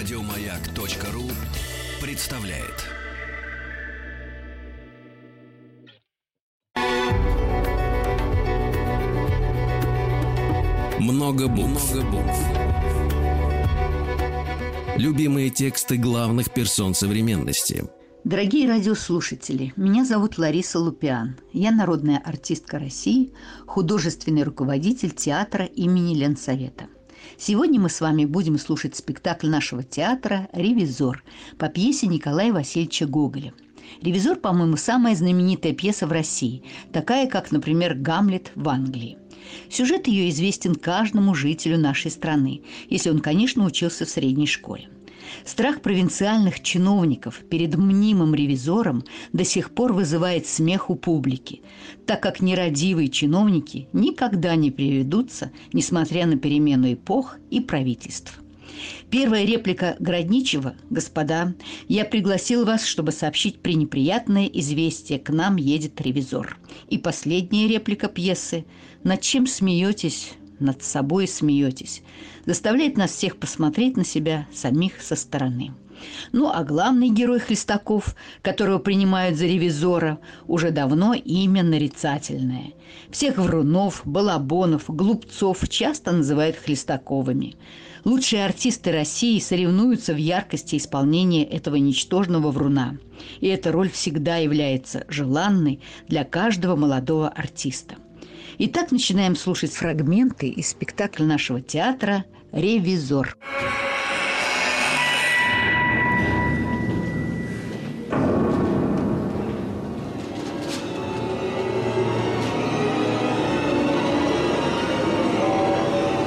Радиомаяк.ру представляет. Много букв. Много букв. Любимые тексты главных персон современности. Дорогие радиослушатели, меня зовут Лариса Лупиан. Я народная артистка России, художественный руководитель театра имени Ленсовета – Сегодня мы с вами будем слушать спектакль нашего театра «Ревизор» по пьесе Николая Васильевича Гоголя. «Ревизор», по-моему, самая знаменитая пьеса в России, такая, как, например, «Гамлет» в Англии. Сюжет ее известен каждому жителю нашей страны, если он, конечно, учился в средней школе. Страх провинциальных чиновников перед мнимым ревизором до сих пор вызывает смех у публики, так как нерадивые чиновники никогда не приведутся, несмотря на перемену эпох и правительств. Первая реплика Городничева «Господа, я пригласил вас, чтобы сообщить пренеприятное известие. К нам едет ревизор». И последняя реплика пьесы «Над чем смеетесь, над собой смеетесь, заставляет нас всех посмотреть на себя самих со стороны. Ну а главный герой Хлестаков, которого принимают за ревизора, уже давно имя нарицательное. Всех врунов, балабонов, глупцов часто называют Хлестаковыми. Лучшие артисты России соревнуются в яркости исполнения этого ничтожного вруна. И эта роль всегда является желанной для каждого молодого артиста – Итак, начинаем слушать фрагменты из спектакля нашего театра «Ревизор».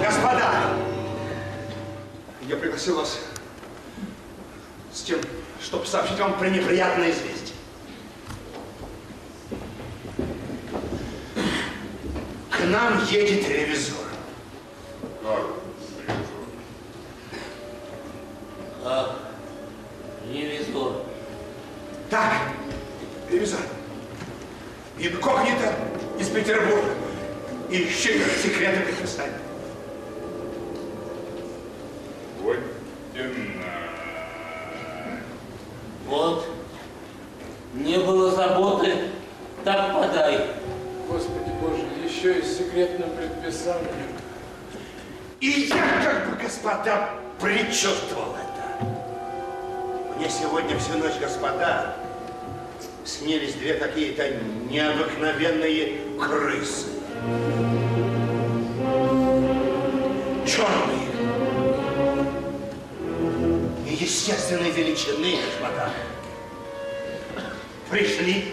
Господа, я пригласил вас с тем, чтобы сообщить вам пренеприятное известие. Нам едет ревизор. Как ревизор? Так, ревизор. Инкогнито из Петербурга. Ищи секреты предписания. Вот. Вот. Не было заботы, так подай. Господи Боже, еще и с секретным предписанием. И я как бы, господа, предчувствовал это. Мне сегодня всю ночь, господа, снились две какие-то необыкновенные крысы. Черные. Неестественной величины, господа. Пришли,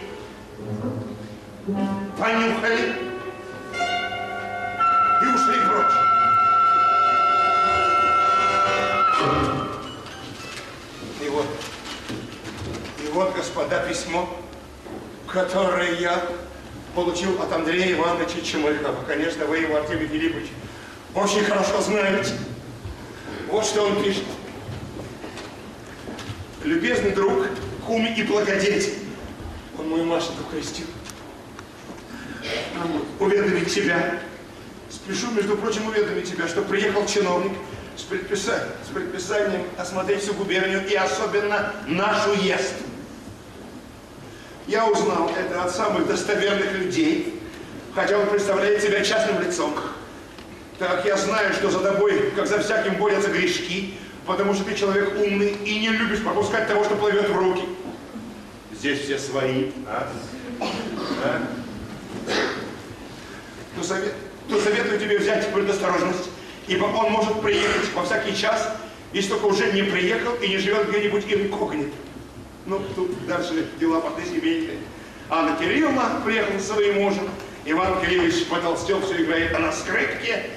понюхали, которое я получил от Андрея Ивановича Чемылькова. Конечно, вы его, Артемий Филиппович, очень хорошо знаете. Вот что он пишет. Любезный друг, кум и благодетель. Он мою Машеньку крестил. Уведомить тебя, Спешу, между прочим, уведомить тебя, что приехал чиновник с, предписа... с предписанием осмотреть всю губернию и особенно наш уезд. Я узнал это от самых достоверных людей, хотя он представляет себя частным лицом. Так я знаю, что за тобой, как за всяким, борются грешки, потому что ты человек умный и не любишь пропускать того, что плывет в руки. Здесь все свои, а? Да? Ну, совет то советую тебе взять предосторожность, ибо он может приехать во всякий час, если только уже не приехал и не живет где-нибудь инкогнито. Ну, тут дальше дела пошлись семейные. Анна Кирилловна приехала со своим мужем, Иван Кириллович потолстел, все играет, а на скрипке,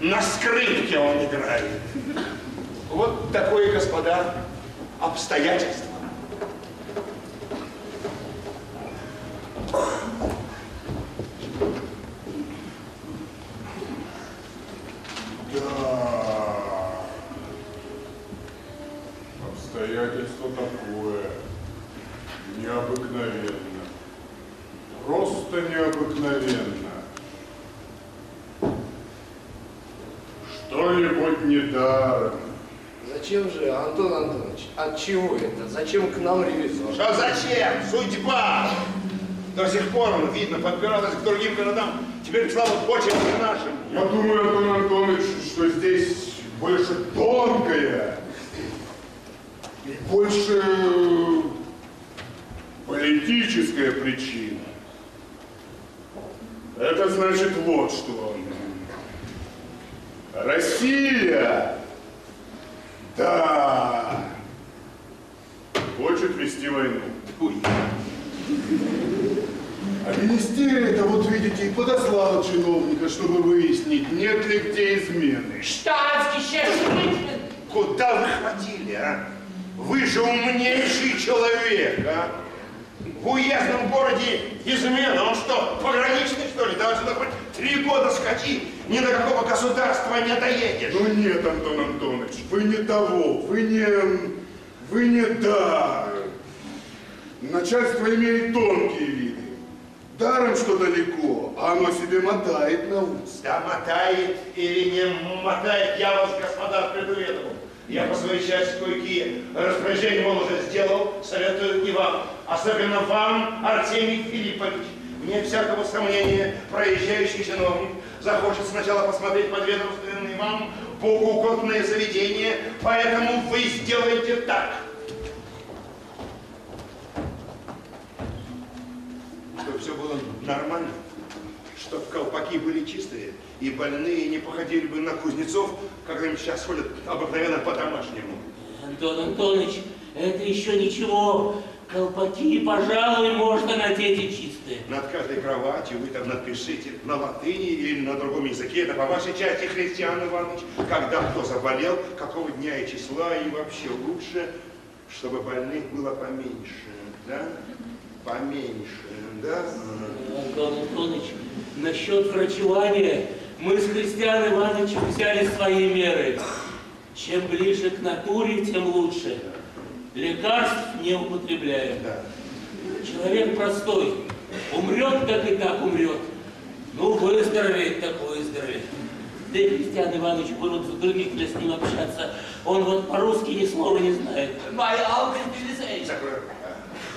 на скрипке он играет. Вот такое, господа, обстоятельство такое. Необыкновенно. Просто необыкновенно. Что-нибудь недаром. Зачем же, Антон Антонович, от чего это? Зачем к нам ревизор? Что зачем? Судьба! До сих пор он, видно, подбиралась к другим городам. Теперь, слава очень к нашим. Я думаю, Антон Антонович, что здесь больше тонкая и больше политическая причина. Это значит вот что. Россия, да, хочет вести войну. Ой, А министерия-то, вот видите, и подослала чиновника, чтобы выяснить, нет ли где измены. Штатский шеф Куда вы ходили, а? Вы же умнейший человек, а? В уездном городе измена. Он что, пограничный, что ли? Да отсюда хоть три года скачи, ни до какого государства не доедешь. Ну нет, Антон Антонович, вы не того, вы не... Вы не да. Начальство имеет тонкие виды. Даром, что далеко, а оно себе мотает на ус. Да мотает или не мотает, я вас, господа, предуведомил. Я по своей части кое-какие распоряжения, мол, уже сделал, советую и вам. Особенно вам, Артемий Филиппович. Вне всякого сомнения, проезжающий чиновник захочет сначала посмотреть подведомственные вам богоугодные заведения, поэтому вы сделаете так. Чтобы все было нормально, чтобы колпаки были чистые, и больные не походили бы на кузнецов, как им сейчас ходят обыкновенно по-домашнему. Антон Антонович, это еще ничего. Колпаки, пожалуй, можно надеть и чистые. Над каждой кроватью вы там напишите на латыни или на другом языке, это по вашей части, Христиан Иванович, когда кто заболел, какого дня и числа, и вообще лучше, чтобы больных было поменьше, да? Поменьше, да? Антон Антонович, насчет врачевания мы с Христианом Ивановичем взяли свои меры. Чем ближе к натуре, тем лучше. Лекарств не употребляем. Да. Человек простой. Умрет, так и так умрет. Ну, выздоровеет, так выздоровеет. Да и Христиан Иванович будут для с ним общаться. Он вот по-русски ни слова не знает. My Закрой рот.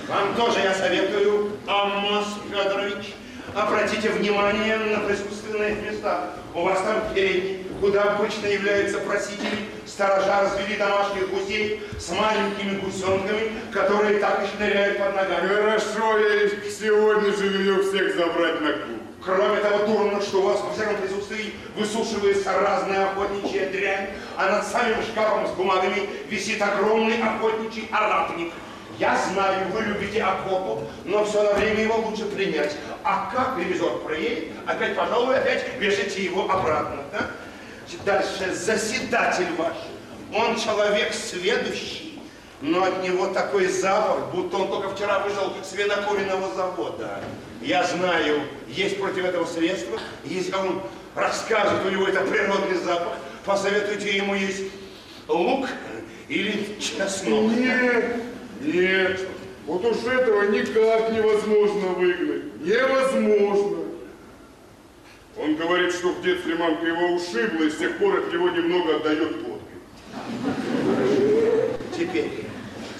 Вам тоже я советую, Амос Федорович, обратите внимание на присутственные места. У вас там передний, куда обычно являются просители, сторожа развели домашних гусей с маленькими гусенками, которые так и шныряют под ногами. Хорошо, я их сегодня же велю всех забрать на клуб. Кроме того, дурно, что у вас во всяком присутствии высушивается разная охотничья дрянь, а над самим шкафом с бумагами висит огромный охотничий арапник. Я знаю, вы любите охоту, но все на время его лучше принять. А как ревизор проедет, опять, пожалуй, опять вешайте его обратно. Да? Дальше, заседатель ваш, он человек сведущий, но от него такой запах, будто он только вчера вышел с винокуренного завода. Я знаю, есть против этого средства, если он расскажет, у него это природный запах, посоветуйте ему есть лук или чеснок. Нет, нет, вот уж этого никак невозможно выгнать. Невозможно. Он говорит, что в детстве мамка его ушибла, и с тех пор от него немного отдает водкой. Теперь,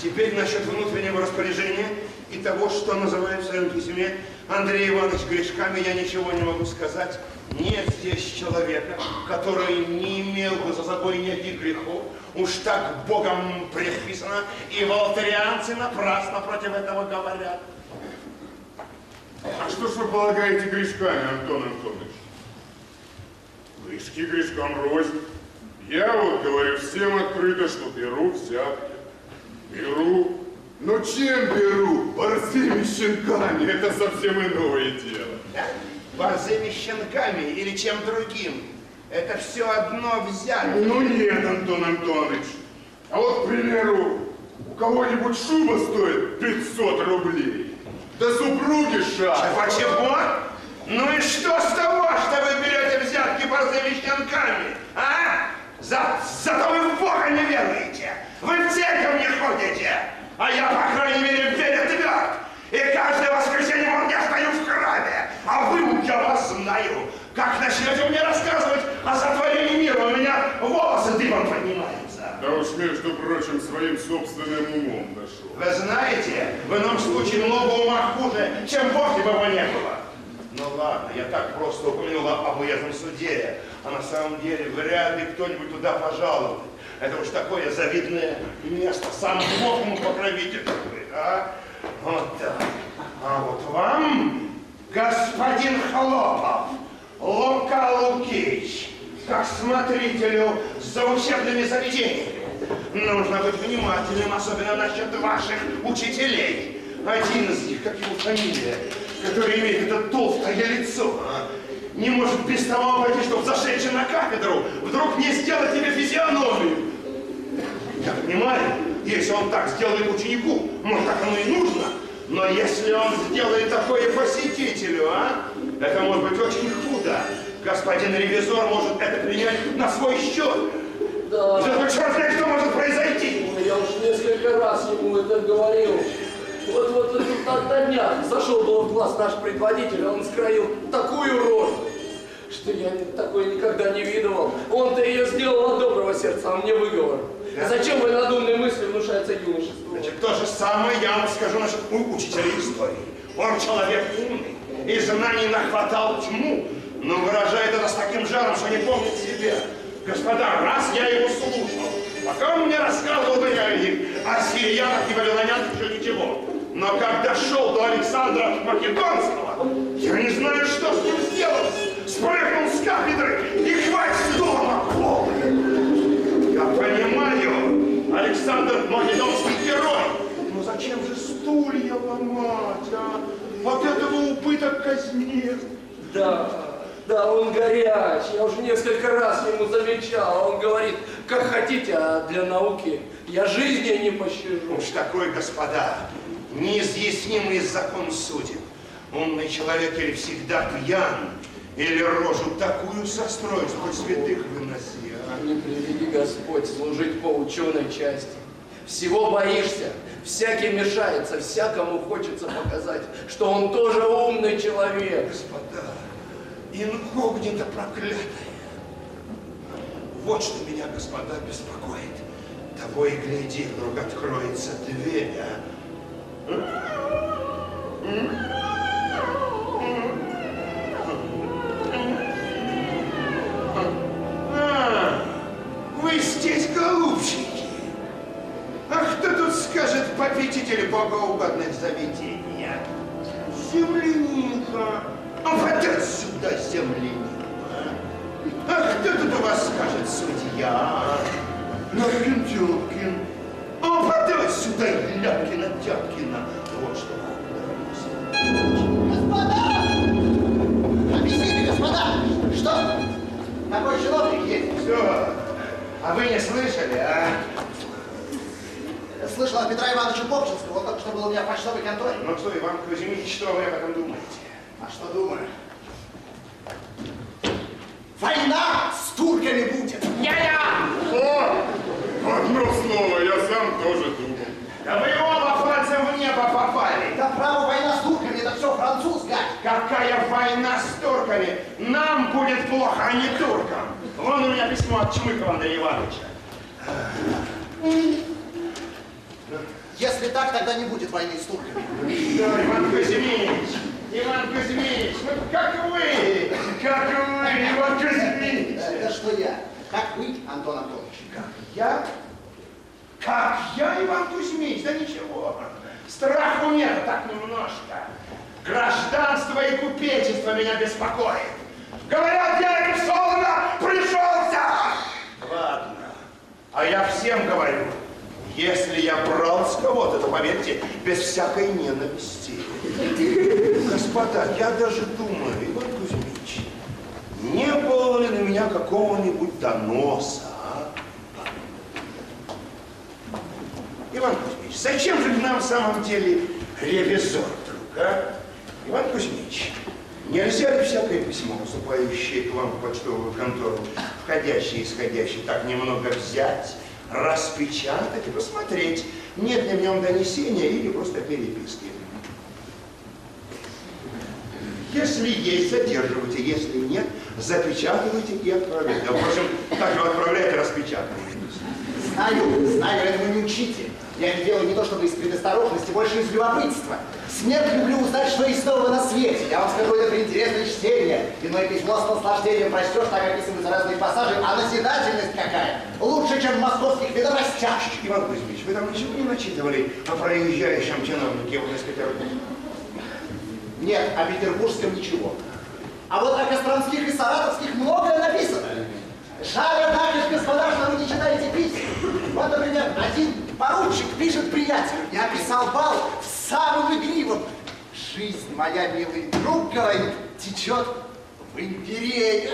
теперь насчет внутреннего распоряжения и того, что называет в своем письме Андрей Иванович грешками, я ничего не могу сказать. Нет здесь человека, который не имел бы за собой никаких грехов. Уж так Богом предписано, и волтарианцы напрасно против этого говорят. А что ж вы полагаете грешками, Антон Антонович? Грешки грешкам рознь. Я вот говорю всем открыто, что беру взятки. Беру. Но чем беру? Борзыми щенками. Это совсем иное дело. Да? Борзыми щенками или чем другим. Это все одно взято. Ну нет, Антон Антонович. А вот, к примеру, у кого-нибудь шуба стоит 500 рублей. Да супруги шаг. Чего? Ну и что с того, что вы берете взятки борзыми щенками, а? За, зато вы в Бога не веруете. Вы в церковь не ходите. А я, по крайней мере, верю тверд. И каждое воскресенье вон я стою в храме. А вы, я вас знаю. Как начнете мне рассказывать о сотворении мира, у меня волосы дыбом поднимаются. Да уж между прочим, своим собственным умом дошел. Вы знаете, в ином случае много ума хуже, чем бы его не было. Ну ладно, я так просто упомянула об уездном суде, а на самом деле вряд ли кто-нибудь туда пожалует. Это уж такое завидное место, сам Бог ему покровительствует, а? Вот так. А вот вам, господин Холопов, Лука Лукич, как смотрителю за учебными заведениями, нужно быть внимательным, особенно насчет ваших учителей. Один из них, как его фамилия, который имеет это толстое лицо, а? не может без того обойти, чтобы зашедший на кафедру вдруг не сделать тебе физиономию. Я понимаю, если он так сделает ученику, может, так оно и нужно. Но если он сделает такое посетителю, а, это может быть очень худо. Господин ревизор может это принять на свой счет. Да. Зато черт знает, что может произойти. Я уж несколько раз ему это говорил. Вот, вот, вот на, днях зашел было в класс наш предводитель, а он скроил такую роль, что я такой никогда не видывал. Он-то ее сделал от доброго сердца, а мне выговор. Да. Зачем вы надуманные мысли внушается юношеству? Значит, то же самое я вам скажу насчет учителя истории. Он человек умный, и знаний нахватал тьму, но выражает это с таким жаром, что не помнит себя. Господа, раз я его слушал, пока он мне рассказывал бы я о сириянах и вавилонянах еще ничего. Но как дошел до Александра Македонского, я не знаю, что с ним сделалось. Спрыгнул с кафедры и хватит дома полный. Я понимаю, Александр Македонский герой. Но зачем же стулья ломать, а? От этого убыток казни. Да, да, он горяч. Я уже несколько раз ему замечал. Он говорит, как хотите, а для науки я жизни не пощажу. Уж такой, господа, неизъяснимый закон судеб. Умный человек или всегда пьян, или рожу такую состроит, что хоть святых выноси, а? Не приведи Господь служить по ученой части. Всего боишься, всякий мешается, всякому хочется показать, что он тоже умный человек. Господа, инкогнито проклятое. Вот что меня, господа, беспокоит. Того и гляди, вдруг откроется дверь, а? Вы здесь, голубчики. А кто тут скажет попечители богоугодных заведений? а? Земляника. А вот отсюда земляника. А кто тут у вас скажет судья? Ляпкин Тёпкин. А вот отсюда Ляпкина Тяпкина. Вот что Господа! Объясните, господа, что? Какой чиновник есть? Все. А вы не слышали, а? Слышал от Петра Ивановича Попчинского, он только что был у меня в почтовой конторе. Ну что, Иван Кузьмич, что вы об этом думаете? А что думаю? Война с турками будет! О! Одно слово, я сам тоже думал. Да вы оба пальцем в небо попали. Да право, война с турками, это все французская. Какая война с турками? Нам будет плохо, а не туркам. Вон у меня письмо от Чмыкова Андрея Ивановича. Если так, тогда не будет войны с турками. Да, Иван Кузьмич, Иван Кузьмич, ну как вы? Как вы, Иван Кузьмич? Это что я? Как быть, Антон Антонович? Как я? Как я, Иван Кузьмич? Да ничего. Страху нет, так немножко. Гражданство и купечество меня беспокоит. Говорят, я революционно пришелся. Ладно. А я всем говорю, если я брал с кого-то, то поверьте, без всякой ненависти. Господа, я даже думаю, Иван Кузьмич, не было ли на меня какого-нибудь доноса, а? Иван Кузьмич, зачем же нам в самом деле ревизор вдруг, а? Иван Кузьмич, нельзя ли всякое письмо, поступающее к вам в почтовую контору, входящее и исходящее, так немного взять, распечатать и посмотреть, нет ли в нем донесения или просто переписки? Если есть, задерживайте. Если нет, запечатывайте и отправляйте. А, впрочем, так же отправляйте, распечатывайте. Знаю, знаю, этому не учите. Я это делаю не то чтобы из предосторожности, больше из любопытства. Смерть люблю узнать, что есть нового на свете. Я вам скажу, это интересное чтение. Иное письмо с наслаждением прочтешь, так описываются разные пассажи, а назидательность какая? Лучше, чем в московских ведомостях. Иван Кузьмич, вы там ничего не начитывали о проезжающем чиновнике из Петербурга? Нет, о петербургском ничего. А вот о костромских и саратовских многое написано. Жаль, однако, господа, что вы не читаете писем. Вот, например, один пишет приятелю. Я писал бал в самым игривом. Жизнь моя, милый друг, говорит, течет в империях.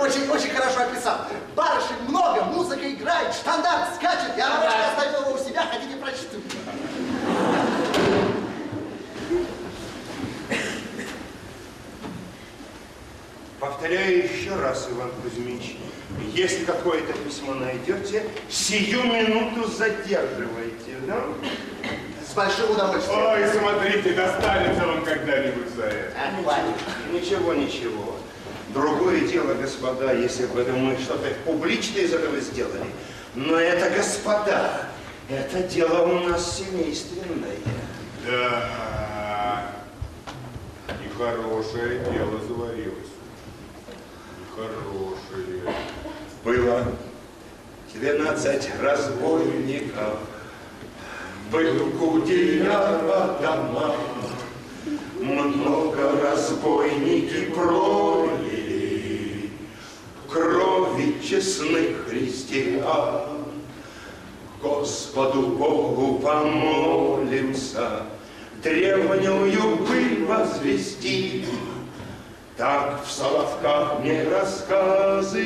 Очень-очень хорошо описал. Барышень много, музыка играет, штандарт скачет. Я рабочий оставил его у себя, хотите прочту. Повторяю еще раз, Иван Кузьмич, если какое-то письмо найдете, сию минуту задерживайте, да? С большим удовольствием. Ой, смотрите, достанется вам когда-нибудь за это. А, хватит. Ничего, ничего. Другое дело, господа, если бы мы что-то публичное из этого сделали. Но это, господа, это дело у нас семейственное. Да. Нехорошее дело заварилось. Нехорошее. Было 12 разбойников, был Гудеяра дома. Много разбойники пролили крови честных христиан. Господу Богу помолимся, древнюю пыль возвести. Так в Соловках мне рассказывал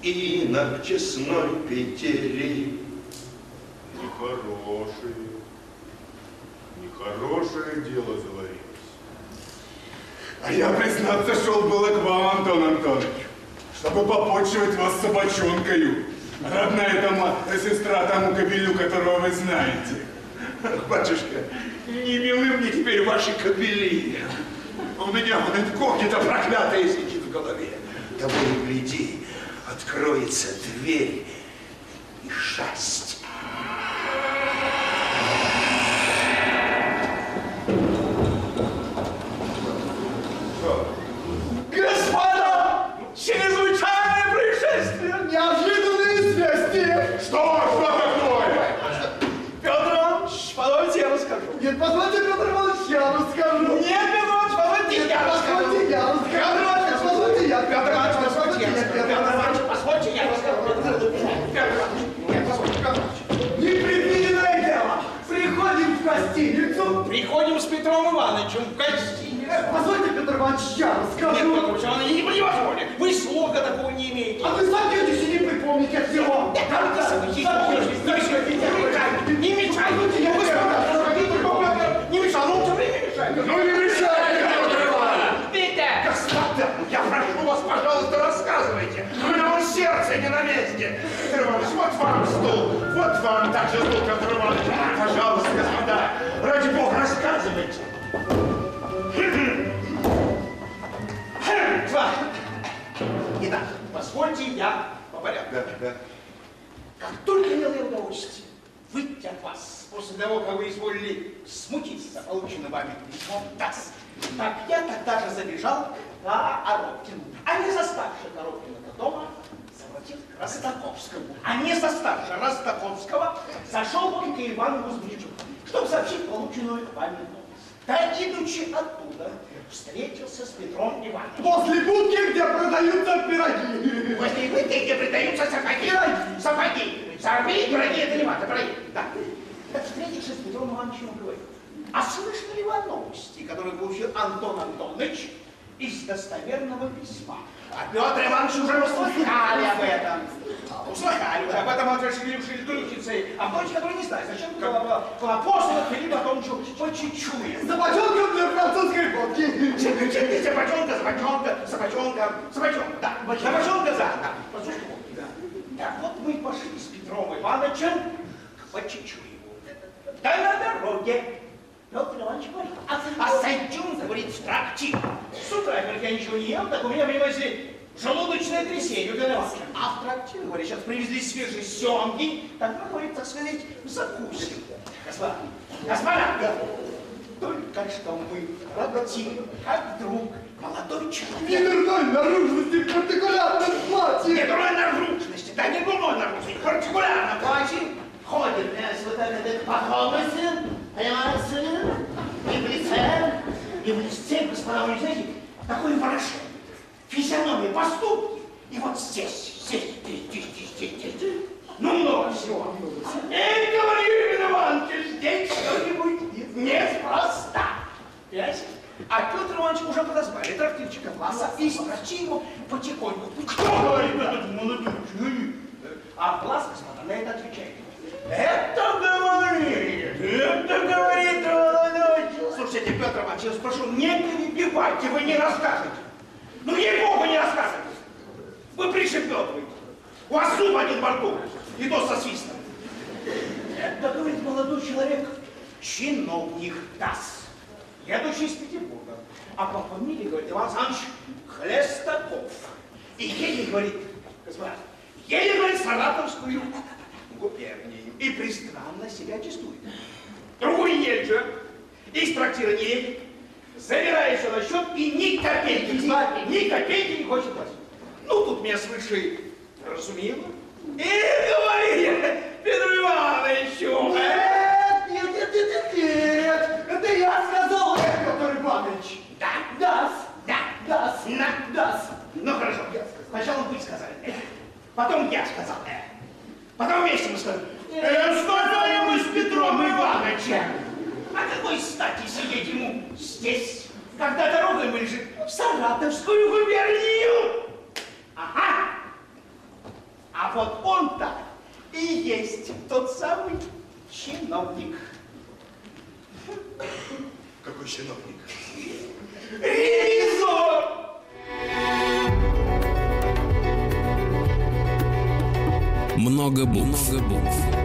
инок честной Петери. Нехорошее. Нехорошее дело заварилось. А я, признаться, шел было к вам, Антон Антонович, чтобы попочивать вас собачонкою. Родная дома, сестра тому кобелю, которого вы знаете. Батюшка, не милы мне теперь ваши кобели. У меня вот инкогнито проклятое сидит в голове. Того и гляди, откроется дверь и шасть. Господа! Чрезвычайное происшествие! Неожиданное известие! Что? Что такое? Петр Иванович, позвольте я расскажу. Нет, позвольте, Петр Иванович, я расскажу. Нет, Петр Иванович, позвольте, я расскажу. Позвольте, я расскажу. Петр Иванович, позвольте, я. Петр Иванович, позвольте, я. Петр Иванович, позвольте, я расскажу. Петр Иванович, нет, позвольте, Петр Иванович. Непредвиденное дело. Приходим в гостиницу. Приходим с Петром Ивановичем в гостиницу. Позвольте, Петр Иванович, я Нет, расскажу. Петр Иванович, он не невозможно. Вы слога такого не имеете. А вы садитесь и не припомните от всего. Да, там ты сам иди, Садитесь, не мешай, не мешай, не мешай. Позвольте, я Вы расскажу. что, не мешай, ну все время мешай. Ну не мешайте, Петр Иванович! Питер! Господа, я прошу вас, У меня вон сердце не на месте. Петр Иванович, вот вам стул, вот вам также стул, Петр Иванович. Пожалуйста, господа, ради бога, рассказывайте. Два. Итак, позвольте я по порядку. Да, да. Как только имел я удовольствие выйти от вас после того, как вы изволили смутиться полученным вами письмом ТАСС, так я тогда же забежал на Коробкину. А не заставши Коробкина до дома, заворотил к Ростаковскому. А не заставши Ростаковского, зашел он к Ивану Кузьмичу, чтобы сообщить полученную вами новость. Да, идучи оттуда, встретился с Петром Ивановичем. После будки, где продаются пироги. Возле выйти, где продаются сапоги. Сапоги. Сапоги, пироги, это не важно, пироги. Да. Так встретившись с Петром Ивановичем, он говорит, а слышали ли вы о новости, которую получил Антон Антонович из достоверного письма? А Петр Иванович уже услыхали об этом. А, Услыхали уже, об этом решили трюхиться. А Антонович, который не знает, зачем было, было, было послано Филиппу Антоновичу по чуть-чуть. За бочонком для французской водки. Чекайте, собачонка, собачонка, собачонка, собачонка, да, собачонка, да, да, послушайте, да. Так вот мы пошли с Петром Ивановичем к Почечуеву. Да на дороге Петр Иванович зайдем, говорит, в трактир. С утра, говорит, я ничего не ел, так у меня, понимаете, желудочное трясение, Иванович. А в трактир, говорит, сейчас привезли свежие семги, так мы, говорит, так сказать, закусим. Господа, господа, только что мы трактире, как вдруг молодой человек... Не дурной наружности в партикулярном платье! Не дурной наружности, да не дурной наружности, в партикулярном платье ходит э, вот этот сын, понимаете, и в лице, и в лице, господа, вы знаете, такое выражение, физиономия, поступки, и вот здесь, здесь, здесь, здесь, здесь, здесь, здесь, ну много всего. Эй, говорю, Иван Иванович, здесь что-нибудь неспроста. Понимаете? А Петр Иванович уже подозвали трактирчика Власа и спросили его потихоньку. Кто этот молодой человек? А Влас, господа, на это отвечает. Это говорит, это говорит молодой человек. Слушайте, Петр Иванович, я вас прошу, не перебивайте, вы не расскажете. Ну, ей-богу, не рассказывайте. Вы пришепетываете. У вас зуб один во рту, и то со свистом. Это, говорит молодой человек, чиновник ТАСС, едущий из Петербурга. А по фамилии, говорит, Иван Александрович Хлестаков. И едет, говорит, господа, едет, говорит, Саратовскую губернию. И пристранно себя чувствует. Другой же, из трактира не все на счет и ни копейки, ни, ни копейки не хочет платить. Ну, тут меня свыше разумело. И говорит Петру Ивановичу, Нет, нет, нет, нет, нет, нет. Это я сказал, Петр Иванович. да, Да, да, да, на, да. Ну хорошо, сначала вы сказали, потом я сказал, потом вместе мы сказали, э, сказали мы с Петром Ивановичем. А какой стати сидеть ему здесь, когда дорога ему лежит в Саратовскую губернию? Ага. А вот он-то и есть тот самый чиновник. Какой чиновник? Ревизор! Много букв. Много букв.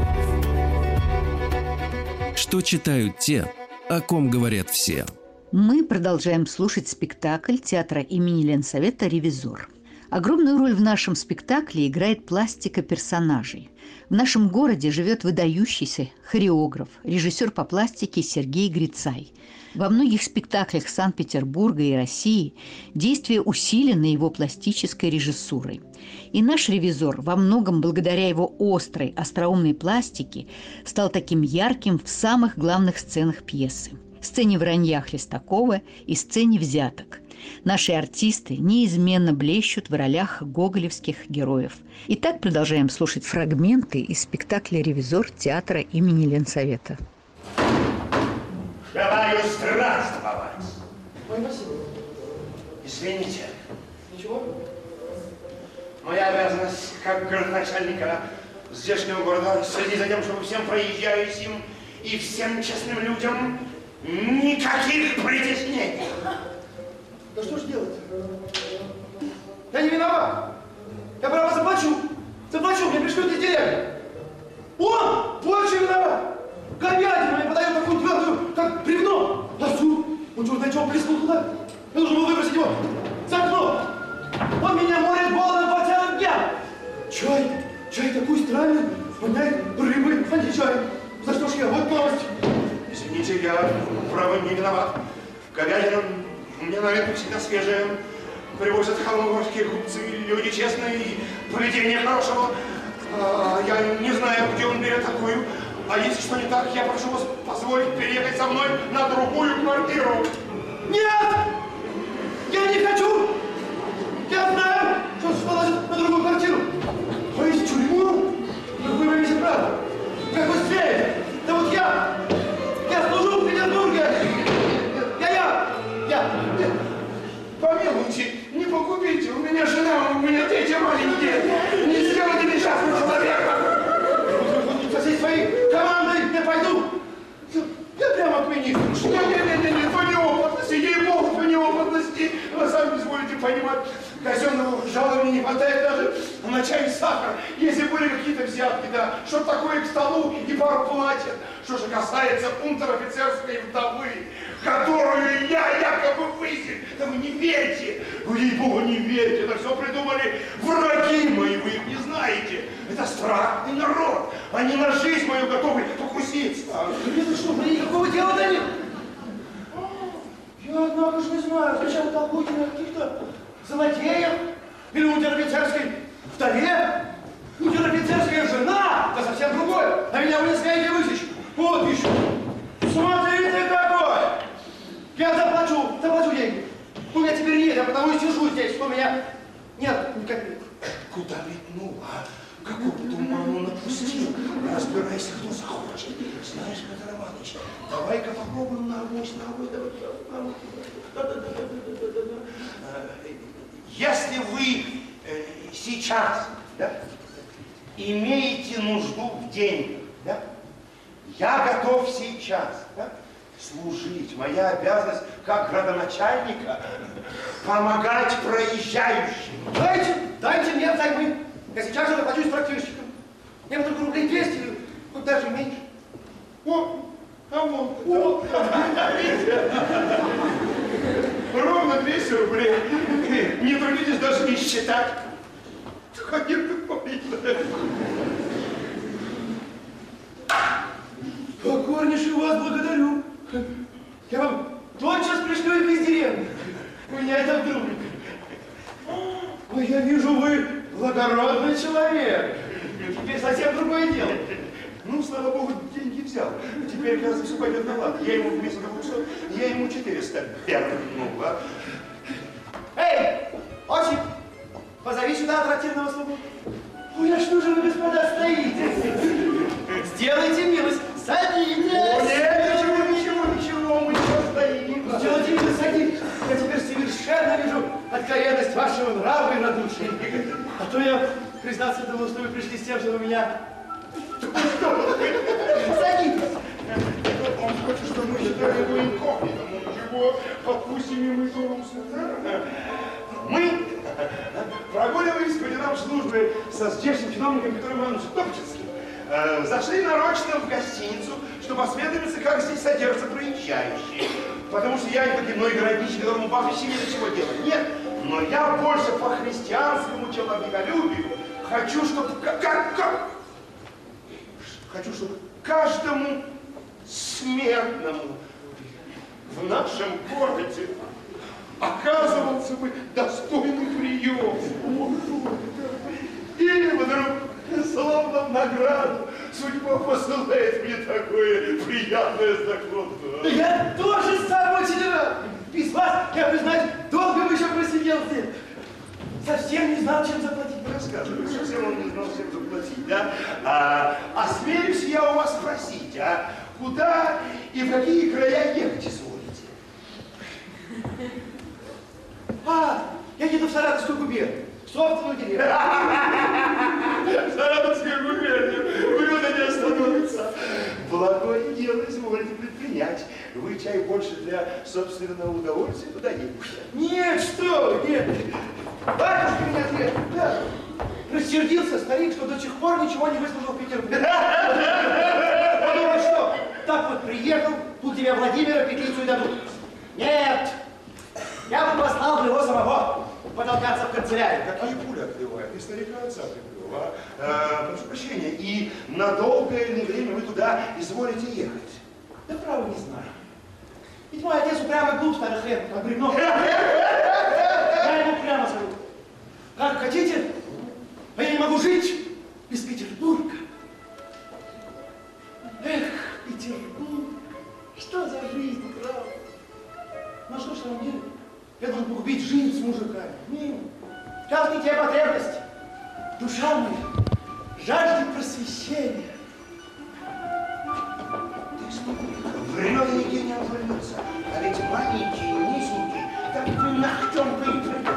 Что читают те, о ком говорят все. Мы продолжаем слушать спектакль театра имени Ленсовета «Ревизор». Огромную роль в нашем спектакле играет пластика персонажей. В нашем городе живет выдающийся хореограф, режиссер по пластике Сергей Грицай. Во многих спектаклях Санкт-Петербурга и России действие усилено его пластической режиссурой. И наш ревизор во многом благодаря его острой, остроумной пластике стал таким ярким в самых главных сценах пьесы – сцене вранья Хлестакова и сцене взяток. Наши артисты неизменно блещут в ролях гоголевских героев. Итак, продолжаем слушать фрагменты из спектакля «Ревизор» театра имени Ленсовета. Желаю здравствовать. Ой, спасибо. Извините, Ничего? моя обязанность как городначальника здешнего города следить за тем, чтобы всем проезжающим и всем честным людям никаких притеснений. Да что ж делать? Я не виноват. Я право заплачу. Заплачу, мне пришлют из деревни. Он больше виноват. Говядину мне подает такую твердую, как бревно. Да суд. Он черт, чего плеснул туда? Я должен был выбросить его за окно. Он меня морит голодом по целым дням. Чай, чай такой странный. Воняет рыбы, а не чай. За что ж я? Вот новость. Извините, я право не виноват. Говядина мне на это всегда свежая. Привозят холмогорские купцы, люди честные и поведение хорошего. А, я не знаю, где он берет такую. А если что не так, я прошу вас позволить переехать со мной на другую квартиру. Нет! Я не хочу! Я знаю, что положит на другую квартиру. А есть тюрьму? Так вы говорите правду. Как вы смеете? Да вот я, я служу в Петербурге. Я. Помилуйте, не погубите, у меня жена, у меня дети маленькие. Не сделайте несчастного человека. Со всей своей командой я пойду. Я прямо к министру. Что? Нет, нет, нет, нет, по неопытности, ей-богу, по неопытности. Вы сами изволите понимать, казенного жалования не хватает даже на чай и сахар, если были какие-то взятки, да, что такое к столу и пару платьев. Что же касается унтер-офицерской вдовы, которую я якобы высек, да вы не верьте, вы ей-богу не верьте, это все придумали враги мои, вы их не знаете. Это страшный народ, они на жизнь мою готовы покуситься. А это что, мне никакого дела-то нет? Я, однако же, не знаю, зачем толкуете на каких-то злодеях или унтер-офицерской вдове? Унтер-офицерская жена, это совсем другое. А меня вы не знаете высечь. Вот еще. Смотрите какой! Я заплачу, заплачу деньги. У меня теперь нет, я потому и сижу здесь. У меня нет никаких. Куда метнул, а? Какую туману напустил? Разбирайся, кто захочет. Знаешь, Петр Иванович, давай-ка попробуем на авось, на авось, давай, давай, давай. Э, Если вы э, сейчас да, имеете нужду в деньгах, да, я готов сейчас да, служить. Моя обязанность как градоначальника помогать проезжающим. Дайте, дайте мне взаймы. Я сейчас же с трактирщиком. Мне только рублей 200, или хоть даже меньше. О, а вон, о, ровно 200 рублей. Не трудитесь даже не считать. Ходи такой. Покорнейше вас благодарю. Я вам тотчас пришлю их из деревни. У меня это вдруг. Ой, я вижу, вы благородный человек. Теперь совсем другое дело. Ну, слава богу, деньги взял. Теперь, кажется, все пойдет на лад. Я ему вместо 200, я ему 400 вернул, а? Эй, Осип, позови сюда трактирного слугу. Ой, а что же вы, господа, стоите? Сделайте милость, садитесь. Совершенно вижу откровенность вашего нрава и радушия. А то я, признаться, думал, что вы пришли с тем, чтобы меня... Садитесь. Он хочет, чтобы мы считали его инкогнитом. Ну, чего, попустим ему и Турусу. Мы прогуливались по делам службы со здешним чиновником Петром Ивановичем Топчинским. Э, Зашли нарочно в гостиницу, чтобы осведомиться, как здесь содержатся проезжающие. Потому что я не покидной городничий, которому ни до чего делать. Нет, но я больше по христианскому человеколюбию хочу, чтобы... Как, как? Хочу, чтобы каждому смертному в нашем городе оказывался бы достойный прием. Или вдруг, словно в награду, судьба посылает мне такое приятное знакомство. Я тоже сам очень рад. Без вас, я признаюсь, долго бы еще просидел здесь. Совсем не знал, чем заплатить. Рассказывай, совсем он не знал, чем заплатить, да? А, осмелюсь я у вас спросить, а куда и в какие края ехать изволите? А, я еду в Саратовскую губернию, собственную деревню. Саратовская губерния, блюдо не остановится. Благое дело изволите предпринять. Вы чай больше для собственного удовольствия туда едете. Нет, что нет. Батюшка меня ответ. Да. Рассердился старик, что до сих пор ничего не выслужил в Петербурге. Подумал, что так вот приехал, тут тебе Владимира петлицу и дадут. Нет, я бы послал бы его самого потолкаться в канцелярию. Какие пули открывают? И старика отца прикрыл, а? Э, прошу прощения, и на долгое ли время вы туда изволите ехать? Да право не знаю. Ведь мой отец упрямый глуп, старый хрен, как бревно. Я ему прямо скажу. Как хотите, а я не могу жить без Петербурга. Эх, Петербург, что за жизнь, право? Ну что ж, самом деле, я должен погубить жизнь с мужиками. Нет, сейчас не те потребности. Душа моя жаждет просвещения. Ты смотри, времена нигде не обвалился. А ведь маленький, низенький, так бы и прыгал.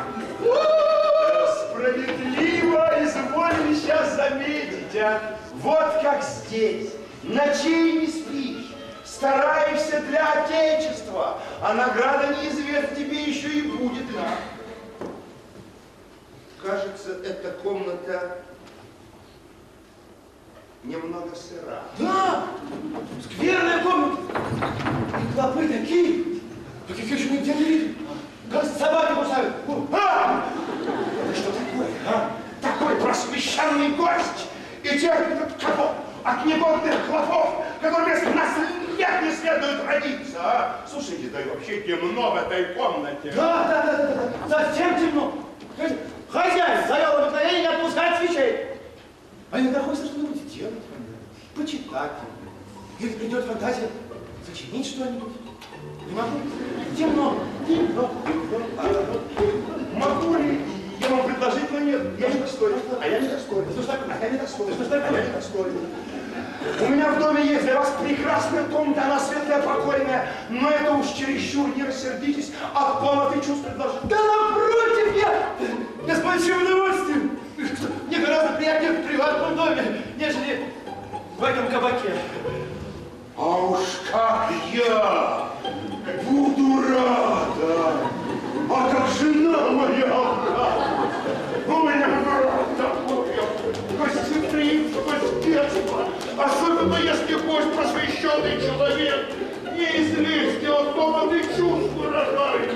Справедливо изволили сейчас заметить, а? Вот как здесь. Ночей не спишь, стараешься для Отечества, а награда неизвестна тебе еще и будет. Да. кажется, эта комната немного сыра. Да! Скверная комната! И клопы такие, таких я еще нигде не видел. Как собаки кусают. А! Это что такое, а? Такой просвещенный гость и терпит от кого? От негодных хлопов, которым вместо нас лет не следует родиться, а? Слушайте, да и вообще темно в этой комнате. Да, да, да, да, да, совсем темно. Хозяин завел обыкновение не отпускать свечей. А иногда хочется что-нибудь делать, почитать. Или придет фантазия сочинить что-нибудь. Не могу. Темно, темно, темно. Могу ли я вам предложить, но нет, я не достоин. А я не достоин. Что ж такое? А я не достоин. Что ж такое? А я не достоин. У меня в доме есть для вас прекрасная комната, она светлая, покойная, но это уж чересчур, не рассердитесь, от полноты чувств предложить. Да напротив, я, я с большим удовольствием. Мне гораздо приятнее в приватном доме, нежели в этом кабаке. А уж как я буду рада, а как жена моя рада. У меня брат такой, гостеприимство, гостеприимство, особенно если гость просвещенный человек, не известие от комнаты чувств выражает.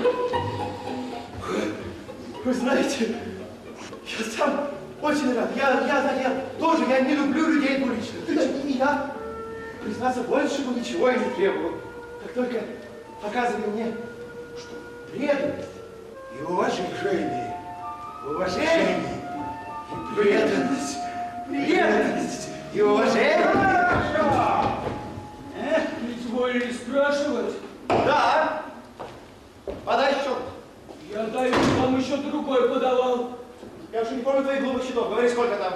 Вы знаете, я сам очень рад. Я, я, я тоже, я не люблю людей двуличных. И я, признаться, большего ничего и не требую. Как только показывали мне, что преданность и уважение, уважение и преданность, преданность и уважение. Хорошо. Эх, изволили спрашивать. Да. Подай счет. Я даю вам еще другой подавал. Я уже не помню твоих глупых счетов. Говори, сколько там.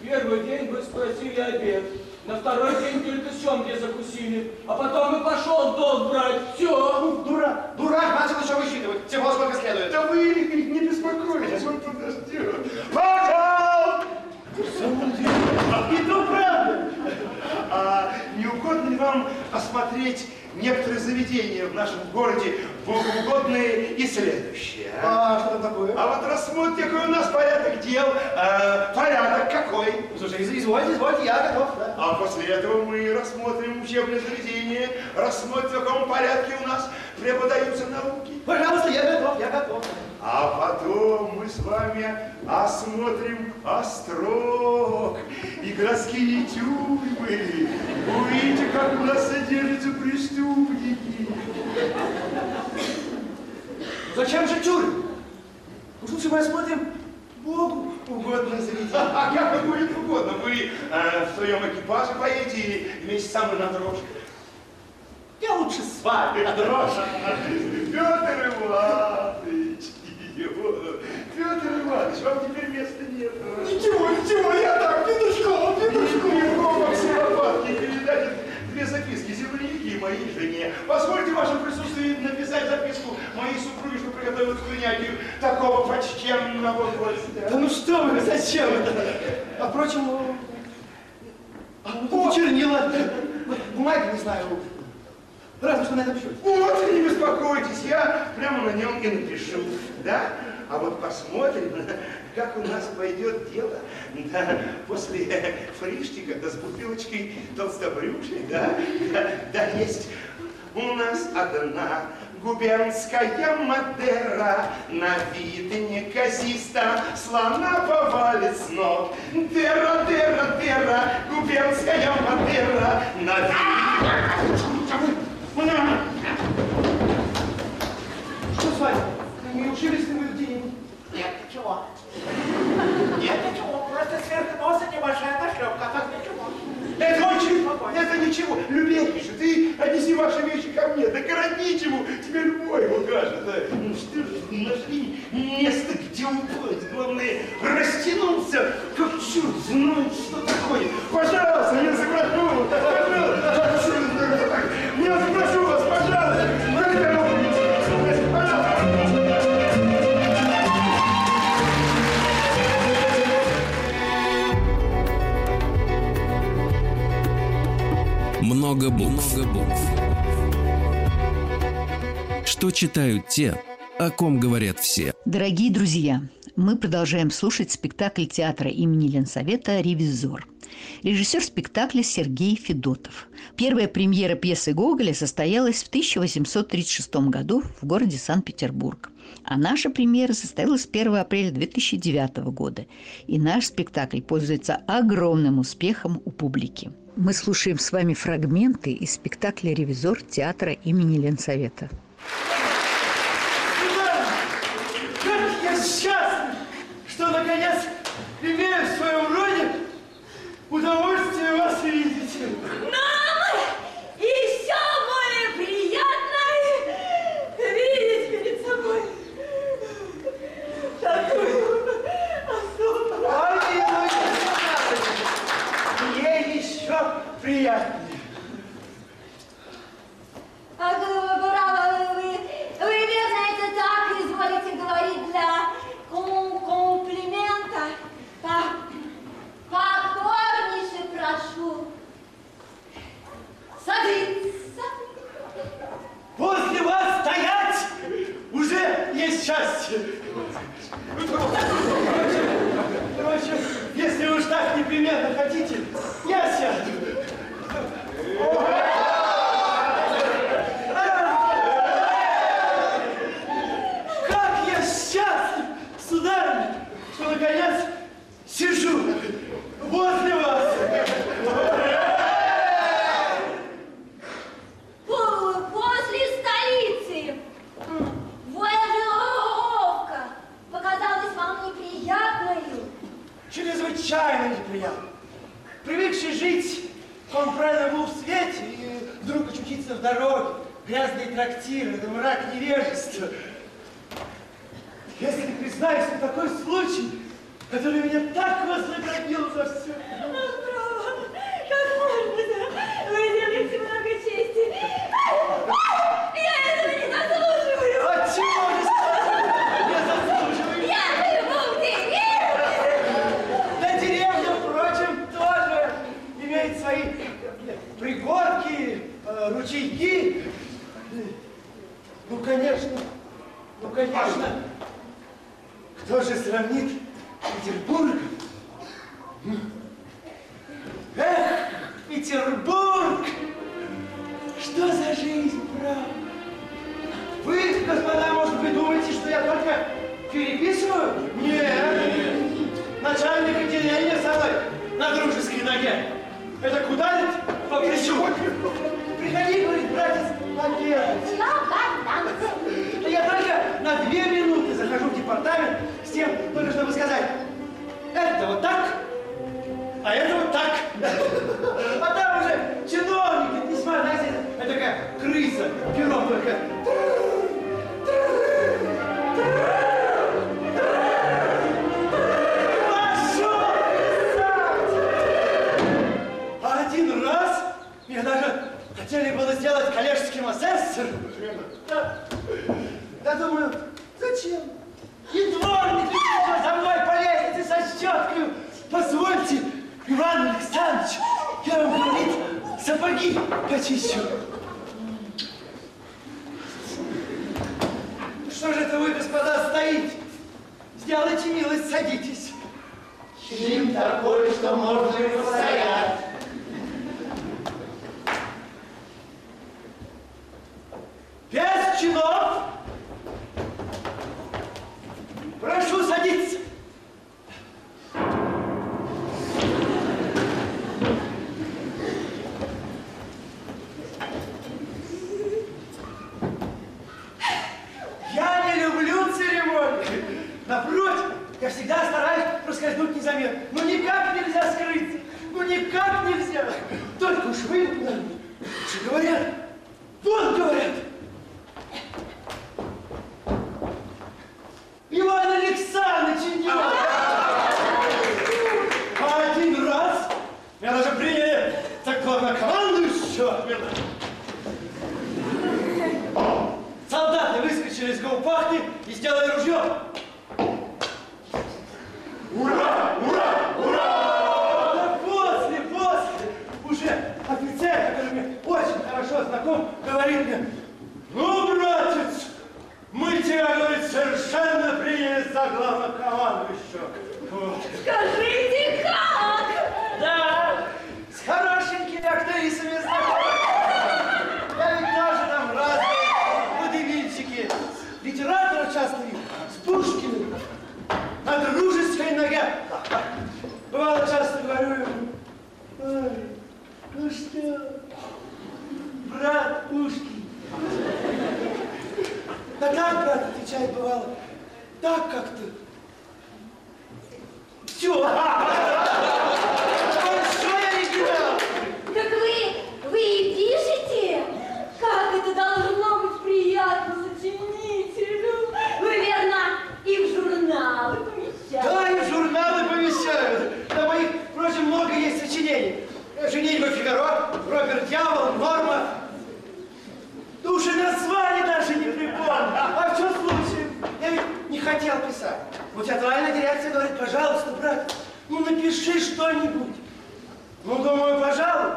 Первый день вы спросили обед. На второй день только семги закусили. А потом и пошел долг брать. Все. Дура, дурак начал еще высчитывать. Всего сколько следует. Да вы не беспокойтесь, он подождет. Самом деле, и то правда. А не угодно ли вам осмотреть некоторые заведения в нашем городе, богоугодные и следующие? А что там такое? А вот рассмотрите, какой у нас порядок дел. А, порядок какой? Слушай, из- извольте, извольте, я готов. да. А после этого мы рассмотрим учебное заведение, рассмотрим, в каком порядке у нас преподаются науки. Пожалуйста, я готов. А потом мы с вами осмотрим острог и городские тюрьмы. Увидите, как у нас содержатся преступники. Зачем же тюрьмы? Уж лучше мы осмотрим Богу. Угодно заведение. А как вам будет угодно? Вы э, в своем экипаже поедете или вместе со мной на дрожках? Я лучше с вами, на дрожь. Петр Иванович, его- Петр Иванович, вам теперь места нет. Ничего, ничего, я так, петушком, петушком. Все лопатки передать две записки землянике и моей жене. Позвольте в вашем присутствии написать записку моей супруге, что приготовилась к принятию такого почтенного гостя. Да ну что вы, зачем это? А впрочем, а тут чернила, бумаги не знаю, разве что на этом счете. Вот, не беспокойтесь, я прямо на нем и напишу, да? А вот посмотрим, как у нас пойдет дело да, после э, фриштика, да с бутылочкой толстобрюшей, да, да, да есть у нас одна губернская Мадера, на вид неказиста, слона повалит с ног. Дера, дера, дера, губернская Мадера, на вид... Что с вами? Не ушиблись ли вы где-нибудь? Нет, ничего. Нет, ничего. Просто сверху носа небольшая нашлепка, а так ничего. Это очень, это ничего. Любезнейший, ты отнеси ваши вещи ко мне. Да городничему тебе любой укажет. Ну что ж, нашли место, где упасть. Главное, растянулся, как черт знает, что такое. Пожалуйста, я запрошу, пожалуйста. Много букв. Много букв. Что читают те, о ком говорят все? Дорогие друзья, мы продолжаем слушать спектакль театра имени Ленсовета «Ревизор». Режиссер спектакля Сергей Федотов. Первая премьера пьесы Гоголя состоялась в 1836 году в городе Санкт-Петербург. А наша премьера состоялась 1 апреля 2009 года. И наш спектакль пользуется огромным успехом у публики. Мы слушаем с вами фрагменты из спектакля «Ревизор» театра имени Ленсовета. Как я счастлив, что наконец имею в своем роде удовольствие вас видеть. счастье. Короче, если вы уж так непременно хотите, я сяду. департамент с тем, Опять еще. Что же это вы, господа, стоите? Сделайте милость, садитесь. Чем такое, что можно и постоять? Я всегда стараюсь проскользнуть незаметно. Но Wow! что-нибудь. Ну, думаю, пожалуй,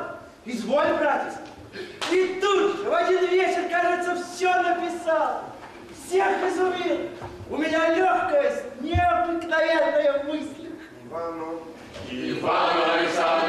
изволь, братец. И тут же, в один вечер, кажется, все написал. Всех изумил. У меня легкость необыкновенная в мыслях. Ивану. Ивану Александровичу.